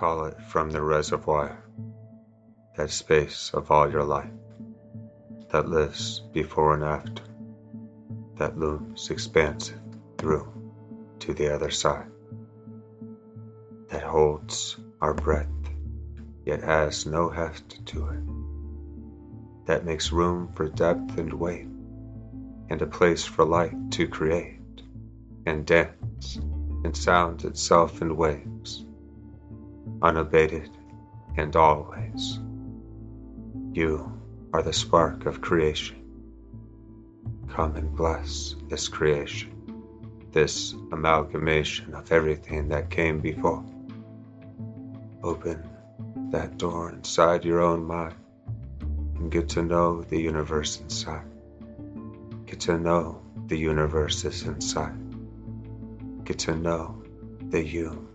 call it from the reservoir, that space of all your life, that lives before and after, that looms expansive through to the other side, that holds our breath, yet has no heft to it, that makes room for depth and weight, and a place for light to create and dance and sound itself in waves, unabated and always. You are the spark of creation. Come and bless this creation, this amalgamation of everything that came before. Open that door inside your own mind and get to know the universe inside. Get to know the universe is inside. Get to know the you.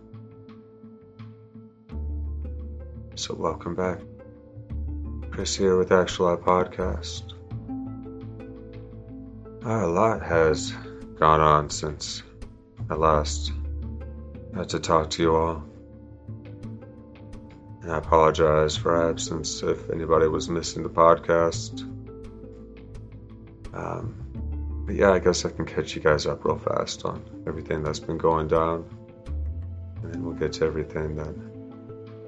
So, welcome back. Chris here with Actual I Podcast. A lot has gone on since I last had to talk to you all. And I apologize for absence if anybody was missing the podcast. Um, but yeah, I guess I can catch you guys up real fast on everything that's been going down. And then we'll get to everything that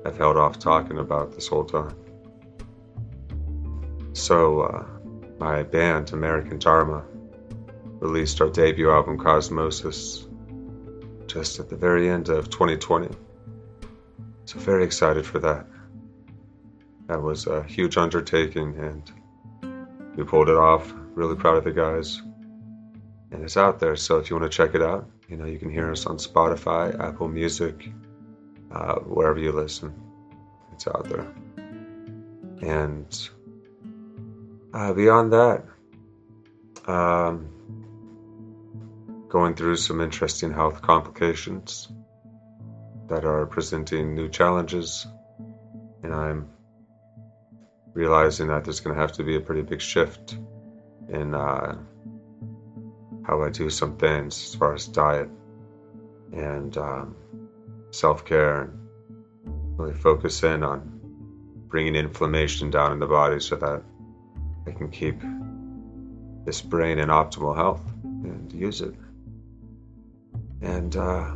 I've held off talking about this whole time. So, uh, my band, American Dharma, released our debut album, Cosmosis, just at the very end of 2020. So, very excited for that. That was a huge undertaking, and we pulled it off. Really proud of the guys. And it's out there, so if you want to check it out, you know, you can hear us on Spotify, Apple Music, uh, wherever you listen. It's out there. And uh, beyond that, um, going through some interesting health complications that are presenting new challenges, and I'm realizing that there's going to have to be a pretty big shift in uh, how I do some things as far as diet and um, self care, and really focus in on bringing inflammation down in the body so that I can keep this brain in optimal health and use it. And, uh,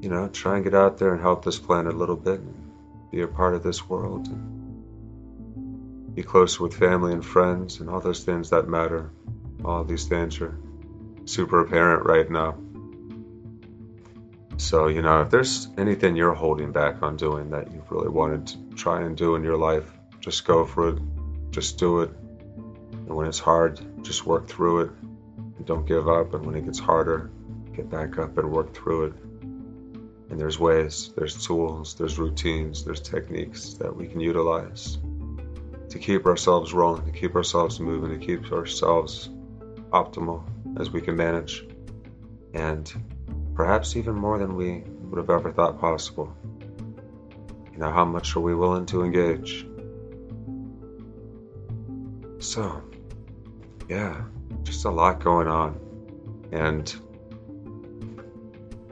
you know, try and get out there and help this planet a little bit and be a part of this world and be closer with family and friends and all those things that matter. All these things are super apparent right now. So, you know, if there's anything you're holding back on doing that you've really wanted to try and do in your life, just go for it. Just do it. And when it's hard, just work through it and don't give up. And when it gets harder, get back up and work through it. And there's ways, there's tools, there's routines, there's techniques that we can utilize to keep ourselves rolling, to keep ourselves moving, to keep ourselves optimal as we can manage. And perhaps even more than we would have ever thought possible. You know, how much are we willing to engage? So, yeah, just a lot going on. And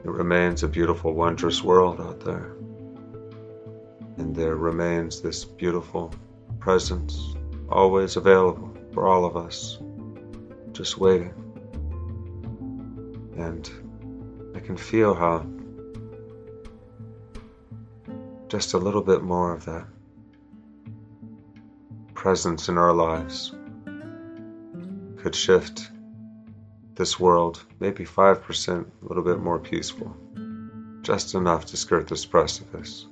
it remains a beautiful, wondrous world out there. And there remains this beautiful presence, always available for all of us, just waiting. And I can feel how just a little bit more of that presence in our lives could shift this world maybe 5% a little bit more peaceful. Just enough to skirt this precipice.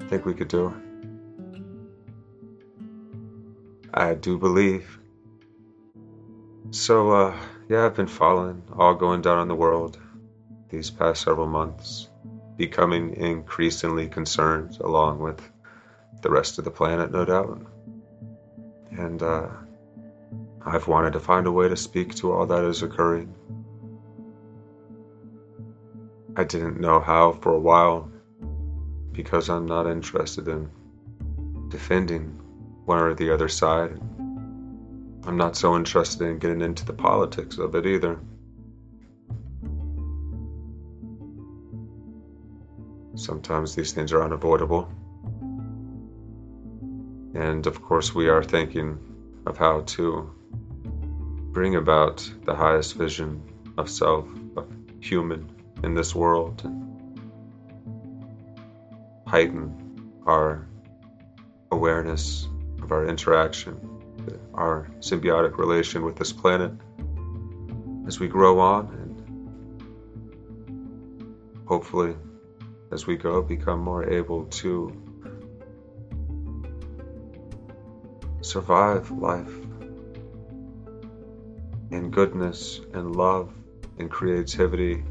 I think we could do it. I do believe so uh yeah i've been following all going down in the world these past several months becoming increasingly concerned along with the rest of the planet, no doubt. And uh, I've wanted to find a way to speak to all that is occurring. I didn't know how for a while because I'm not interested in defending one or the other side. I'm not so interested in getting into the politics of it either. sometimes these things are unavoidable. And of course, we are thinking of how to bring about the highest vision of self, of human in this world, heighten our awareness of our interaction, our symbiotic relation with this planet as we grow on and hopefully as we go become more able to survive life in goodness and love and creativity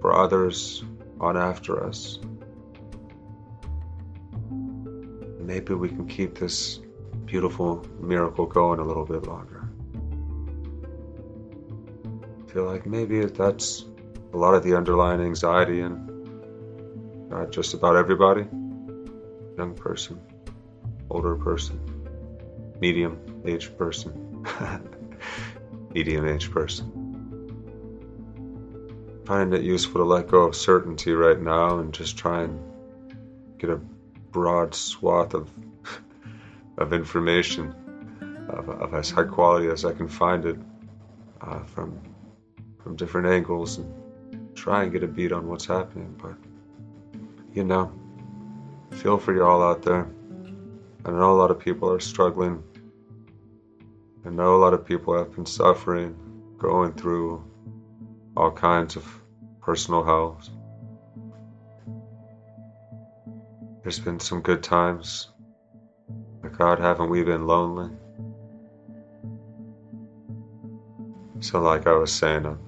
for others on after us. Maybe we can keep this beautiful miracle going a little bit longer. I feel like maybe that's a lot of the underlying anxiety in not just about everybody young person, older person, medium aged person, medium aged person. Find it useful to let go of certainty right now and just try and get a broad swath of of information of, of, as high quality as I can find it uh, from from different angles and try and get a beat on what's happening. But you know, feel for you all out there. I know a lot of people are struggling. I know a lot of people have been suffering, going through all kinds of personal hells. There's been some good times. God, haven't we been lonely? So, like I was saying, I'm,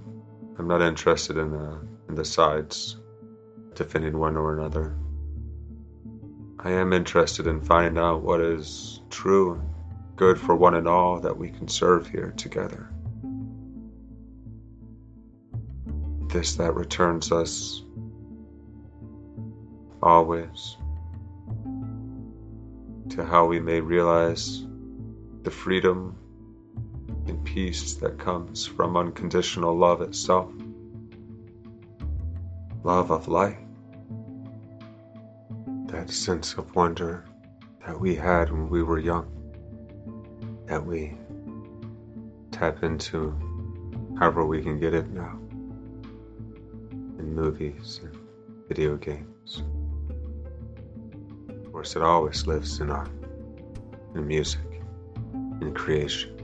I'm not interested in the, in the sides defending one or another. I am interested in finding out what is true good for one and all that we can serve here together. This that returns us always to how we may realize the freedom and peace that comes from unconditional love itself, love of life that sense of wonder that we had when we were young, that we tap into however we can get it now in movies and video games. Course, it always lives in art, in music, in creation.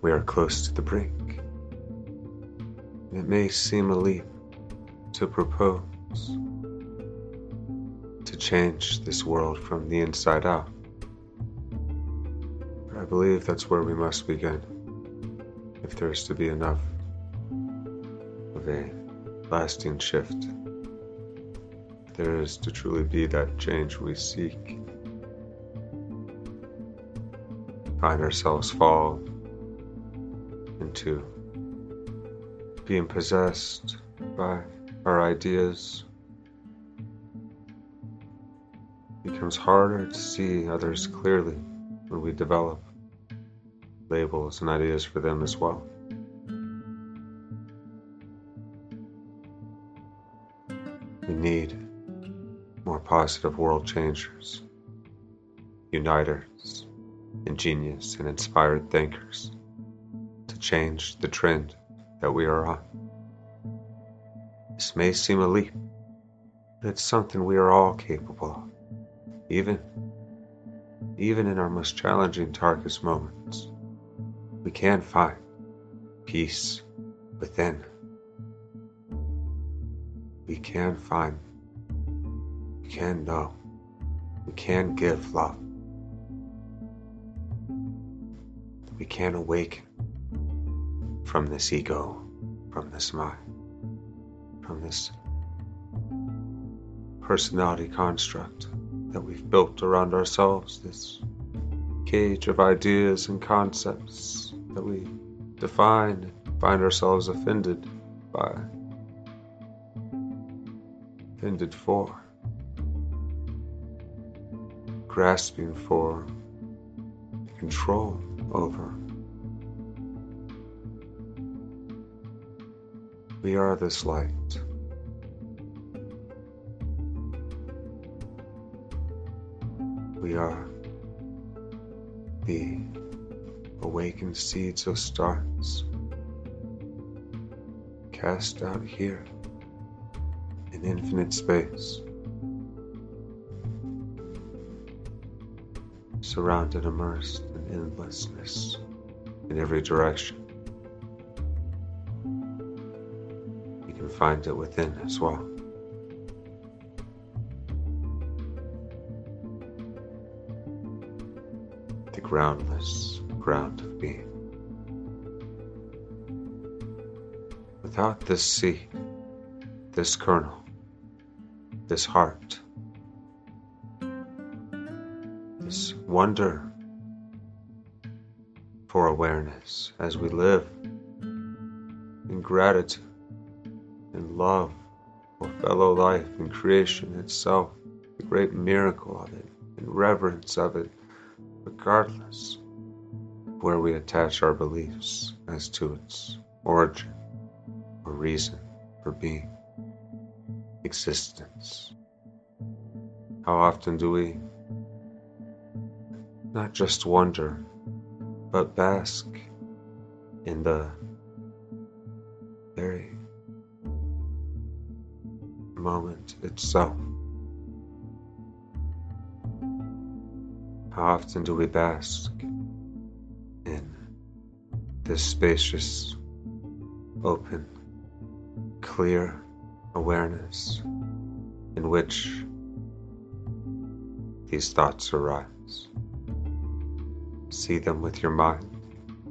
We are close to the brink. It may seem a leap to propose to change this world from the inside out. But I believe that's where we must begin if there is to be enough of a lasting shift. There is to truly be that change we seek. Find ourselves fall into being possessed by our ideas, it becomes harder to see others clearly when we develop labels and ideas for them as well. Positive world changers, uniters, ingenious and inspired thinkers to change the trend that we are on. This may seem a leap, but it's something we are all capable of, even, even in our most challenging, darkest moments. We can find peace within. We can find, can know, we can give love. We can awaken from this ego, from this mind from this personality construct that we've built around ourselves, this cage of ideas and concepts that we define and find ourselves offended by, offended for, grasping for control over. We are this light. We are the awakened seeds of stars cast out here in infinite space, surrounded, immersed in endlessness in every direction. You can find it within as well. The groundless ground of being. Without this seed, this kernel, this heart, wonder for awareness as we live in gratitude and love for fellow life and creation itself, the great miracle of it and reverence of it, regardless where we attach our beliefs as to its origin or reason for being, existence. How often do we not just wonder, but bask in the very moment itself? How often do we bask in this spacious, open, clear awareness in which these thoughts arise. See them with your mind.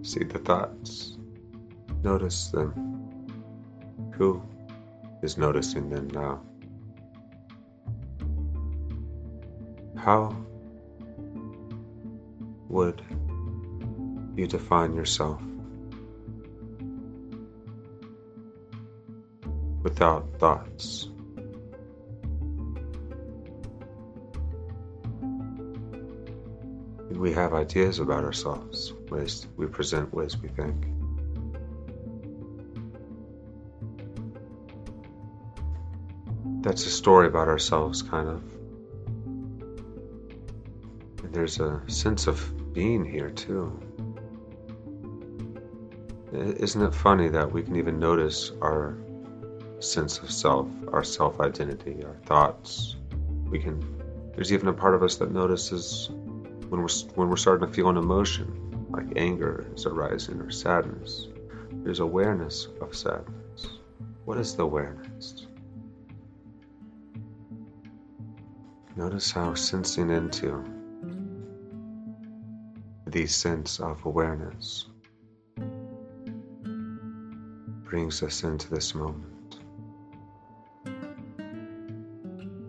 See the thoughts. Notice them. Who is noticing them now? How would you define yourself without thoughts. We have ideas about ourselves, ways we present, ways we think. That's a story about ourselves, kind of. And there's a sense of being here, too. Isn't it funny that we can even notice our sense of self, our self identity, our thoughts. We can. There's even a part of us that notices when we're when we're starting to feel an emotion, like anger is arising or sadness. There's awareness of sadness. What is the awareness? Notice how sensing into the sense of awareness brings us into this moment.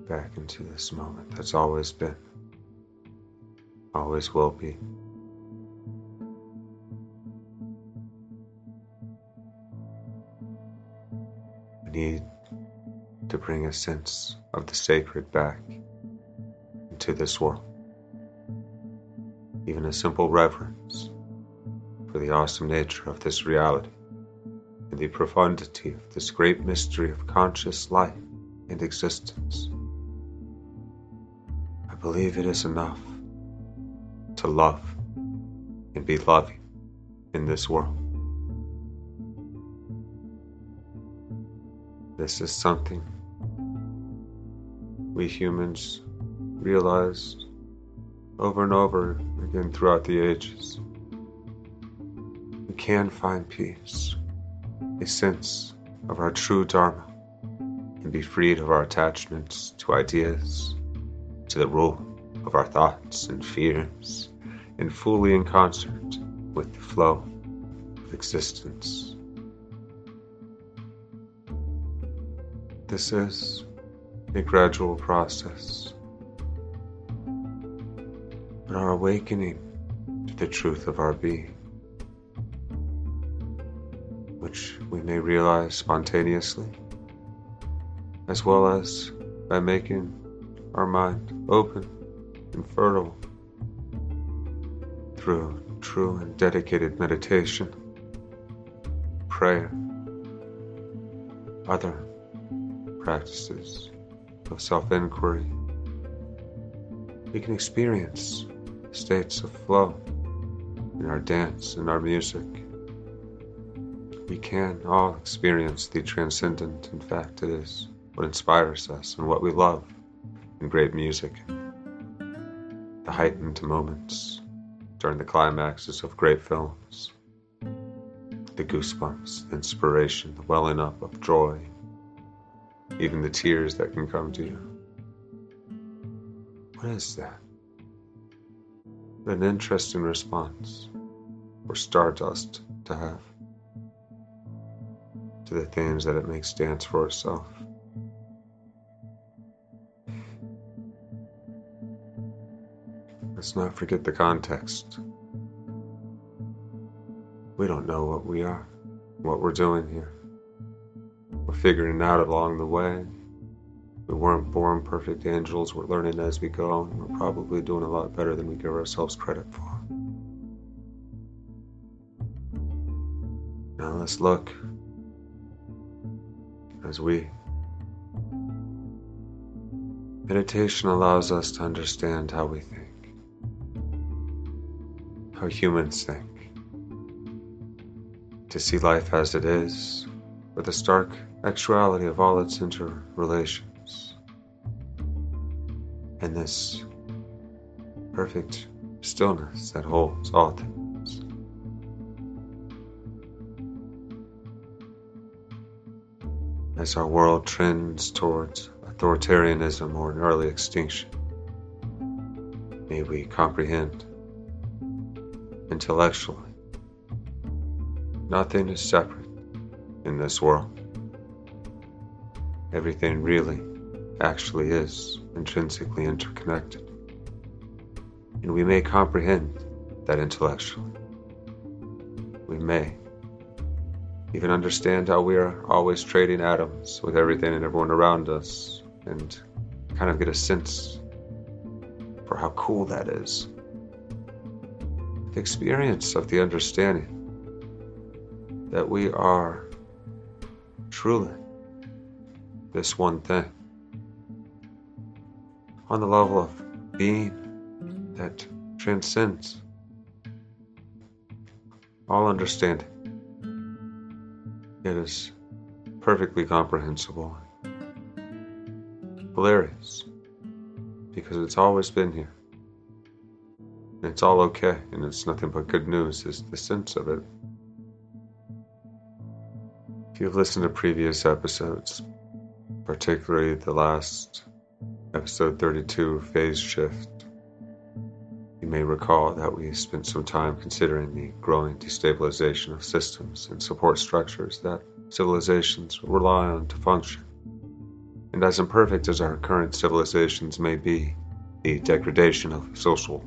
back into this moment that's always been, always will be. We need to bring a sense of the sacred back into this world. Even a simple reverence for the awesome nature of this reality and the profundity of this great mystery of conscious life and existence I believe it is enough to love and be loving in this world. This is something we humans realized over and over again throughout the ages. We can find peace, a sense of our true Dharma, and be freed of our attachments to ideas to the rule of our thoughts and fears, and fully in concert with the flow of existence. This is a gradual process, but our awakening to the truth of our being, which we may realize spontaneously, as well as by making our mind open and fertile through true and dedicated meditation, prayer, other practices of self inquiry, we can experience states of flow in our dance and our music. We can all experience the transcendent. In fact, it is what inspires us and what we love in great music. The heightened moments during the climaxes of great films. The goosebumps, the inspiration, the welling up of joy, even the tears that can come to you. What is that? An interesting response for stardust to have to the things that it makes dance for itself. Let's not forget the context. We don't know what we are, what we're doing here. We're figuring it out along the way. We weren't born perfect angels, we're learning as we go, and we're probably doing a lot better than we give ourselves credit for. Now let's look as we. Meditation allows us to understand how we think how humans think. To see life as it is, with the stark actuality of all its interrelations. And this perfect stillness that holds all things. As our world trends towards authoritarianism or an early extinction, may we comprehend intellectually. Nothing is separate in this world. Everything really actually is intrinsically interconnected. And we may comprehend that intellectually. We may even understand how we are always trading atoms with everything and everyone around us and kind of get a sense for how cool that is the experience of the understanding that we are truly this one thing on the level of being that transcends all understanding. It is perfectly comprehensible, hilarious, because it's always been here it's all okay, and it's nothing but good news, is the sense of it. If you've listened to previous episodes, particularly the last episode 32, Phase Shift, you may recall that we spent some time considering the growing destabilization of systems and support structures that civilizations rely on to function. And as imperfect as our current civilizations may be, the degradation of social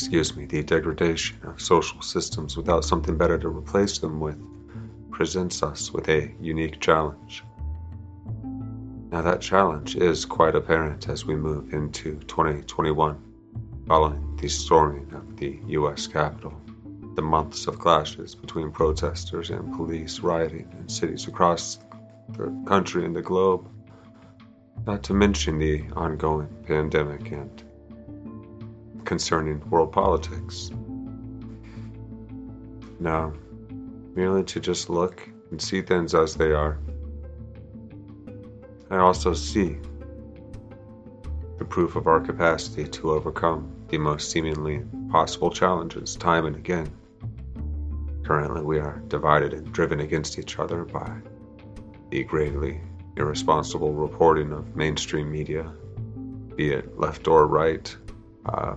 excuse me, the degradation of social systems without something better to replace them with presents us with a unique challenge. Now, that challenge is quite apparent as we move into 2021, following the storming of the U.S. Capitol, the months of clashes between protesters and police rioting in cities across the country and the globe, not to mention the ongoing pandemic and concerning world politics. Now, merely to just look and see things as they are, I also see the proof of our capacity to overcome the most seemingly impossible challenges time and again. Currently, we are divided and driven against each other by the greatly irresponsible reporting of mainstream media, be it left or right. Uh,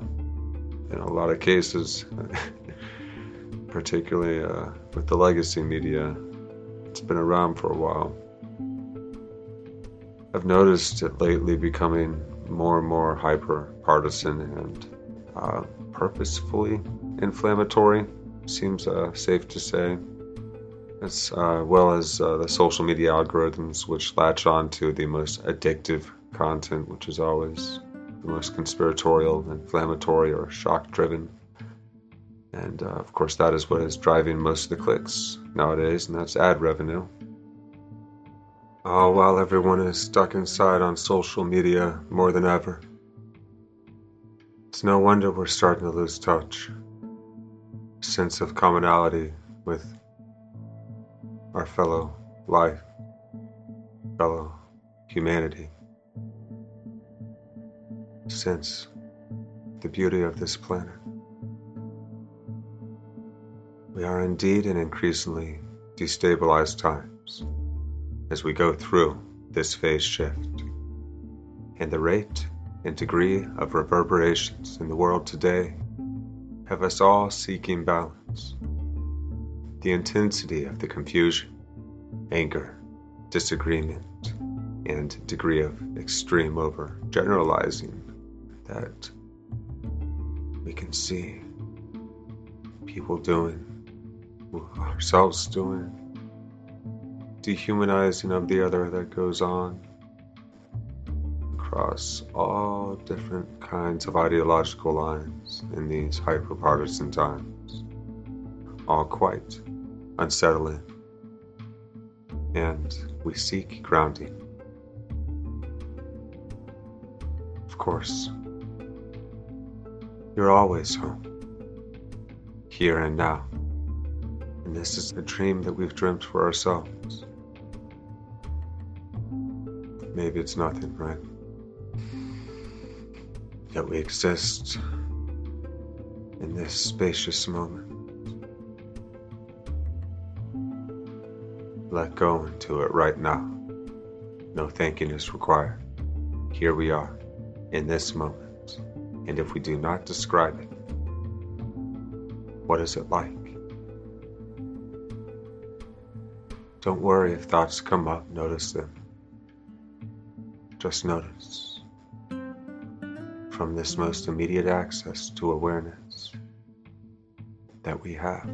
in a lot of cases, particularly uh, with the legacy media. It's been around for a while. I've noticed it lately becoming more and more hyper partisan and uh, purposefully inflammatory, seems uh, safe to say, as uh, well as uh, the social media algorithms which latch on to the most addictive content, which is always the most conspiratorial, inflammatory, or shock driven. And uh, of course, that is what is driving most of the clicks nowadays, and that's ad revenue. Oh, while everyone is stuck inside on social media more than ever, it's no wonder we're starting to lose touch. Sense of commonality with our fellow life, fellow humanity. Sense the beauty of this planet. We are indeed in increasingly destabilized times as we go through this phase shift, and the rate and degree of reverberations in the world today have us all seeking balance. The intensity of the confusion, anger, disagreement, and degree of extreme over generalizing that we can see people doing, ourselves doing, dehumanizing of the other that goes on across all different kinds of ideological lines in these hyper-partisan times, all quite unsettling. And we seek grounding. Of course, you're always home, here and now. And this is a dream that we've dreamt for ourselves. Maybe it's nothing, right? That we exist in this spacious moment. Let go into it right now. No thanking is required. Here we are, in this moment and if we do not describe it, what is it like? Don't worry if thoughts come up, notice them. Just notice. From this most immediate access to awareness that we have,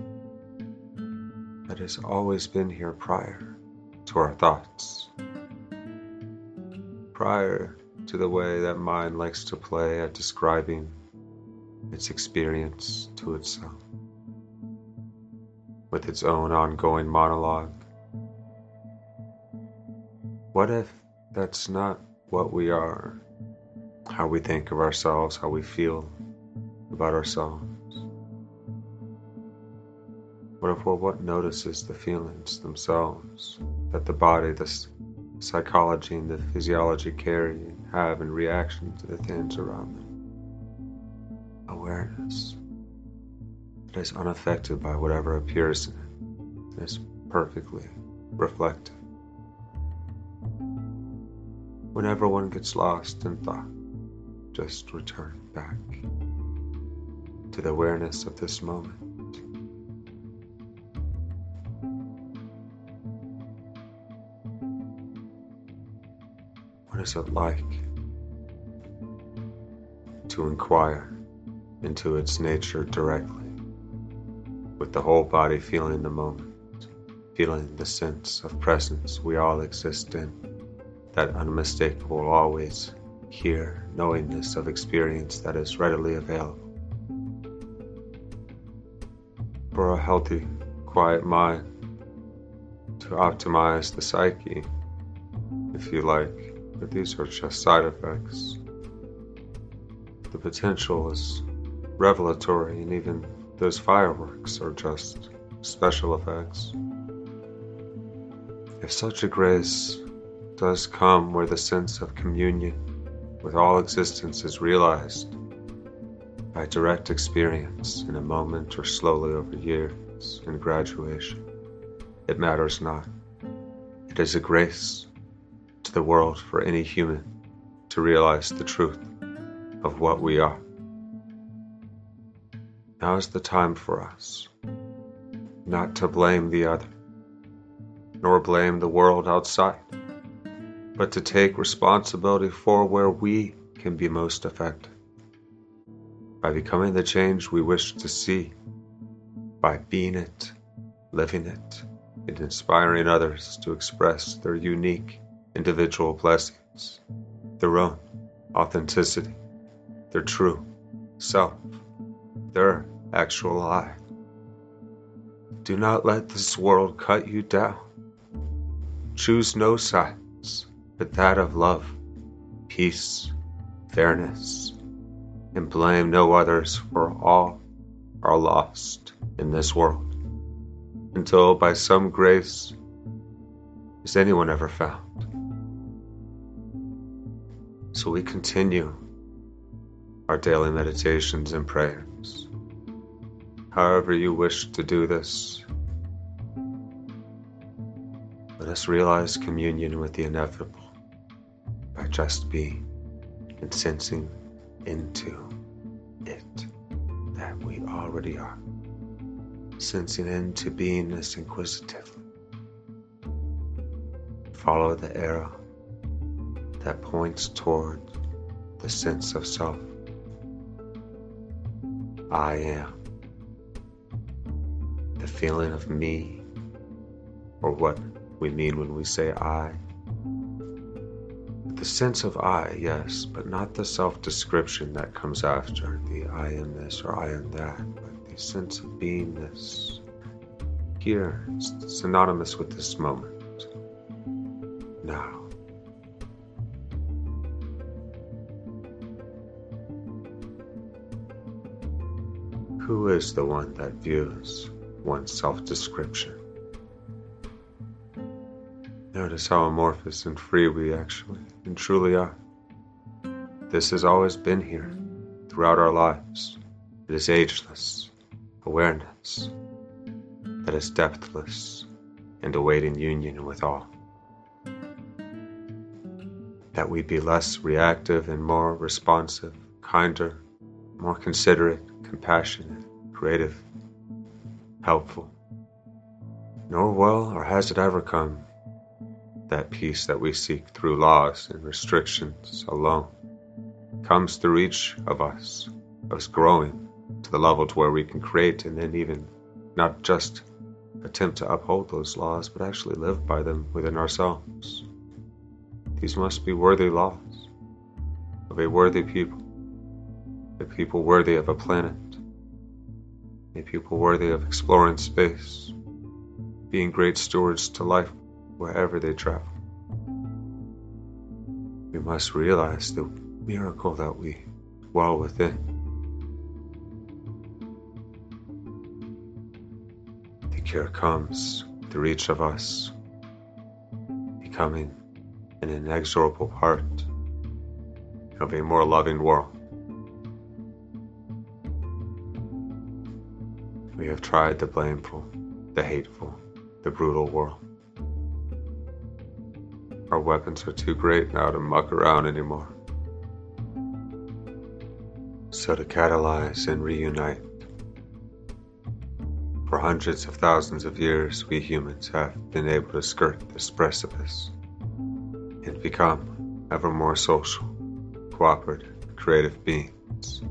that has always been here prior to our thoughts, prior to the way that mind likes to play at describing its experience to itself, with its own ongoing monologue. What if that's not what we are, how we think of ourselves, how we feel about ourselves? What if we're what notices the feelings themselves that the body, this psychology and the physiology carry and have in reaction to the things around them. Awareness that is unaffected by whatever appears in it, perfectly reflective. Whenever one gets lost in thought, just return back to the awareness of this moment. What is it like to inquire into its nature directly, with the whole body feeling the moment, feeling the sense of presence we all exist in, that unmistakable, always here knowingness of experience that is readily available? For a healthy, quiet mind, to optimize the psyche, if you like but these are just side effects. The potential is revelatory, and even those fireworks are just special effects. If such a grace does come where the sense of communion with all existence is realized by direct experience in a moment or slowly over years in graduation, it matters not. It is a grace to the world for any human to realize the truth of what we are. Now is the time for us not to blame the other, nor blame the world outside, but to take responsibility for where we can be most effective by becoming the change we wish to see, by being it, living it, and inspiring others to express their unique individual blessings, their own authenticity, their true self, their actual I. Do not let this world cut you down. Choose no sides but that of love, peace, fairness, and blame no others, for all are lost in this world, until by some grace is anyone ever found. So we continue our daily meditations and prayers. However, you wish to do this, let us realize communion with the inevitable by just being and sensing into it that we already are, sensing into beingness inquisitively. Follow the arrow that points toward the sense of self. I am. The feeling of me, or what we mean when we say I. The sense of I, yes, but not the self description that comes after the I am this or I am that, but the sense of beingness. Here, synonymous with this moment. Now. Who is the one that views one's self description? Notice how amorphous and free we actually and truly are. This has always been here throughout our lives. It is ageless awareness that is depthless and awaiting union with all. That we be less reactive and more responsive, kinder, more considerate, compassionate, creative, helpful. Nor will or has it ever come that peace that we seek through laws and restrictions alone comes through each of us, us growing to the level to where we can create and then even not just attempt to uphold those laws, but actually live by them within ourselves. These must be worthy laws of a worthy people a people worthy of a planet, a people worthy of exploring space, being great stewards to life wherever they travel. We must realize the miracle that we dwell within. The cure comes through each of us becoming an inexorable part of a more loving world. We have tried the blameful, the hateful, the brutal world. Our weapons are too great now to muck around anymore. So to catalyze and reunite. For hundreds of thousands of years, we humans have been able to skirt this precipice and become ever more social, cooperative, creative beings.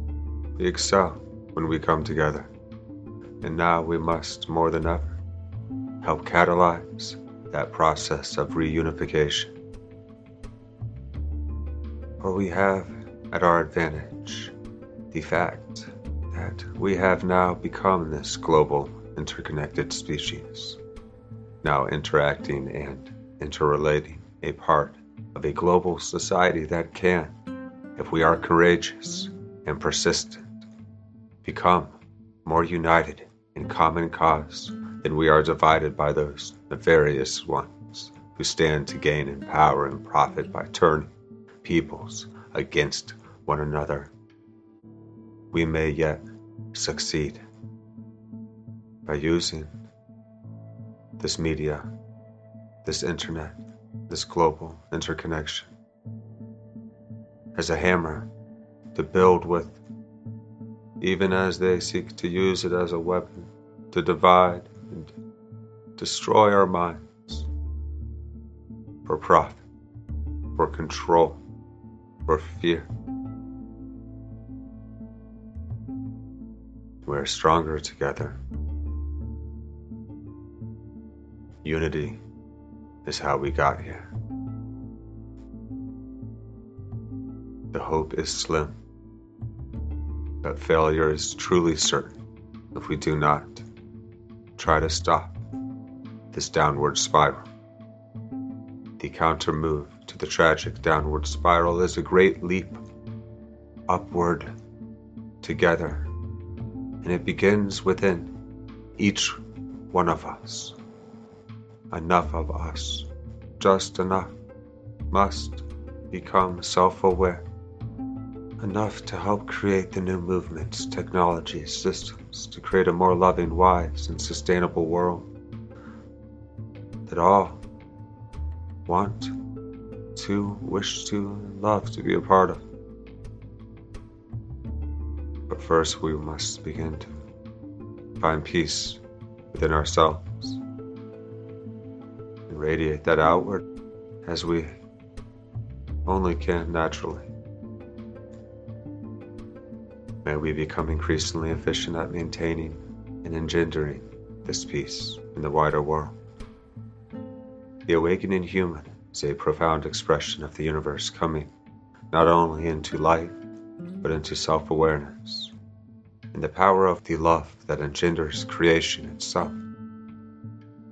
We excel when we come together and now we must, more than ever, help catalyze that process of reunification. For we have at our advantage the fact that we have now become this global interconnected species, now interacting and interrelating, a part of a global society that can, if we are courageous and persistent, become more united in common cause than we are divided by those nefarious ones who stand to gain in power and profit by turning peoples against one another. We may yet succeed by using this media, this internet, this global interconnection as a hammer to build with even as they seek to use it as a weapon to divide and destroy our minds for profit, for control, for fear. We're stronger together. Unity is how we got here. The hope is slim but failure is truly certain if we do not try to stop this downward spiral. The counter move to the tragic downward spiral is a great leap upward together, and it begins within each one of us. Enough of us, just enough, must become self aware. Enough to help create the new movements, technologies, systems to create a more loving, wise, and sustainable world that all want to, wish to, and love to be a part of. But first, we must begin to find peace within ourselves and radiate that outward as we only can naturally. May we become increasingly efficient at maintaining and engendering this peace in the wider world. The awakening human is a profound expression of the universe coming not only into life, but into self awareness, and the power of the love that engenders creation itself.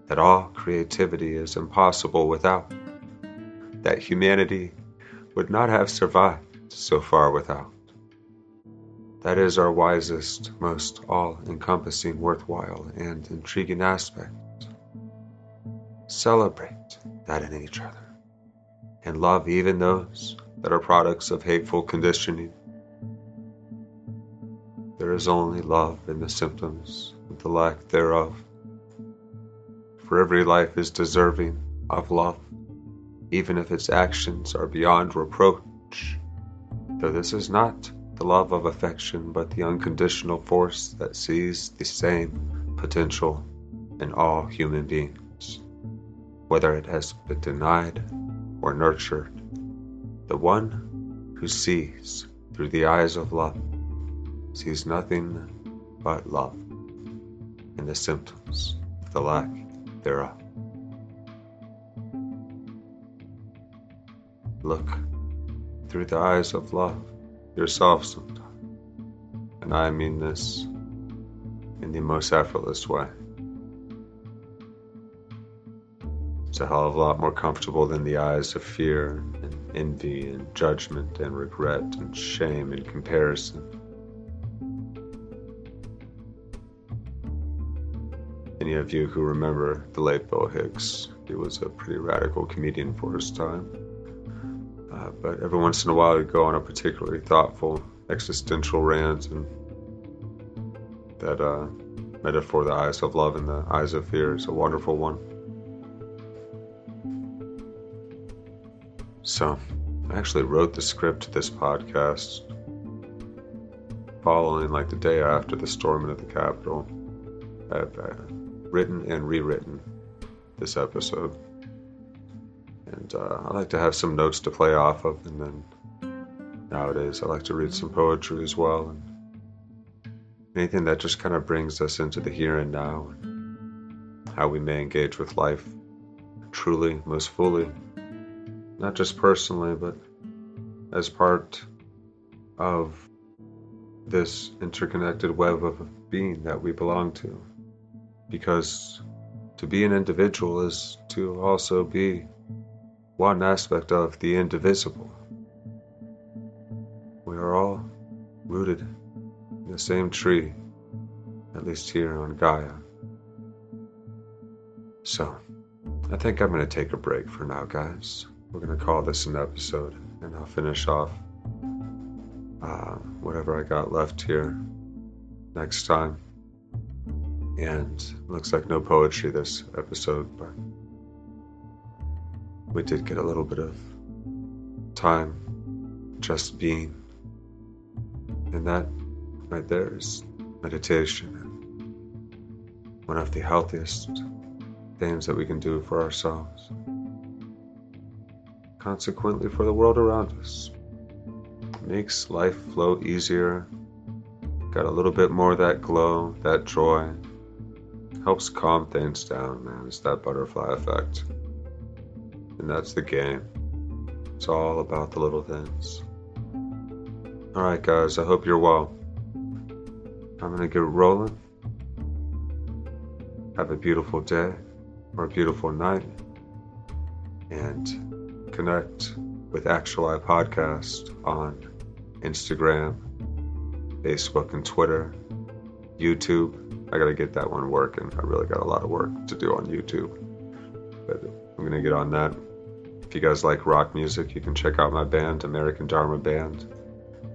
That all creativity is impossible without, that humanity would not have survived so far without. That is our wisest, most all encompassing, worthwhile, and intriguing aspect. Celebrate that in each other, and love even those that are products of hateful conditioning. There is only love in the symptoms of the lack thereof. For every life is deserving of love, even if its actions are beyond reproach. Though this is not the love of affection, but the unconditional force that sees the same potential in all human beings, whether it has been denied or nurtured. The one who sees through the eyes of love sees nothing but love and the symptoms of the lack thereof. Look through the eyes of love yourself sometime. And I mean this in the most effortless way. It's a hell of a lot more comfortable than the eyes of fear and envy and judgment and regret and shame and comparison. Any of you who remember the late Bill Hicks, he was a pretty radical comedian for his time. Uh, but every once in a while, he'd go on a particularly thoughtful existential rant, and that uh, metaphor, the eyes of love and the eyes of fear, is a wonderful one. So, I actually wrote the script to this podcast following like the day after the storming of the Capitol. I've uh, written and rewritten this episode. And uh, I like to have some notes to play off of, and then nowadays I like to read some poetry as well, and anything that just kind of brings us into the here and now, and how we may engage with life truly, most fully, not just personally, but as part of this interconnected web of being that we belong to. Because to be an individual is to also be one aspect of the indivisible. We are all rooted in the same tree, at least here on Gaia. So, I think I'm going to take a break for now, guys. We're going to call this an episode, and I'll finish off uh, whatever I got left here next time. And looks like no poetry this episode, but we did get a little bit of time just being. And that right there is meditation and one of the healthiest things that we can do for ourselves. Consequently, for the world around us. Makes life flow easier. Got a little bit more of that glow, that joy. Helps calm things down, man. It's that butterfly effect. And that's the game. It's all about the little things. Alright, guys, I hope you're well. I'm gonna get rolling. Have a beautiful day or a beautiful night. and connect with Actual I Podcast on Instagram, Facebook, and Twitter, YouTube. I gotta get that one working. I really got a lot of work to do on YouTube, but I'm gonna get on that. You guys like rock music, you can check out my band, American Dharma Band.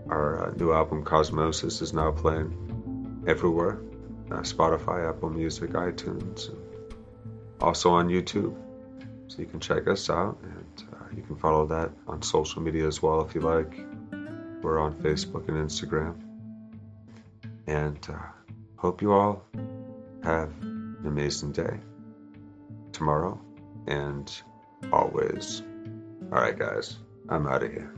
Our uh, new album, Cosmosis, is now playing everywhere uh, Spotify, Apple Music, iTunes, and also on YouTube. So you can check us out and uh, you can follow that on social media as well if you like. We're on Facebook and Instagram. And uh, hope you all have an amazing day tomorrow and always. All right, guys, I'm out of here.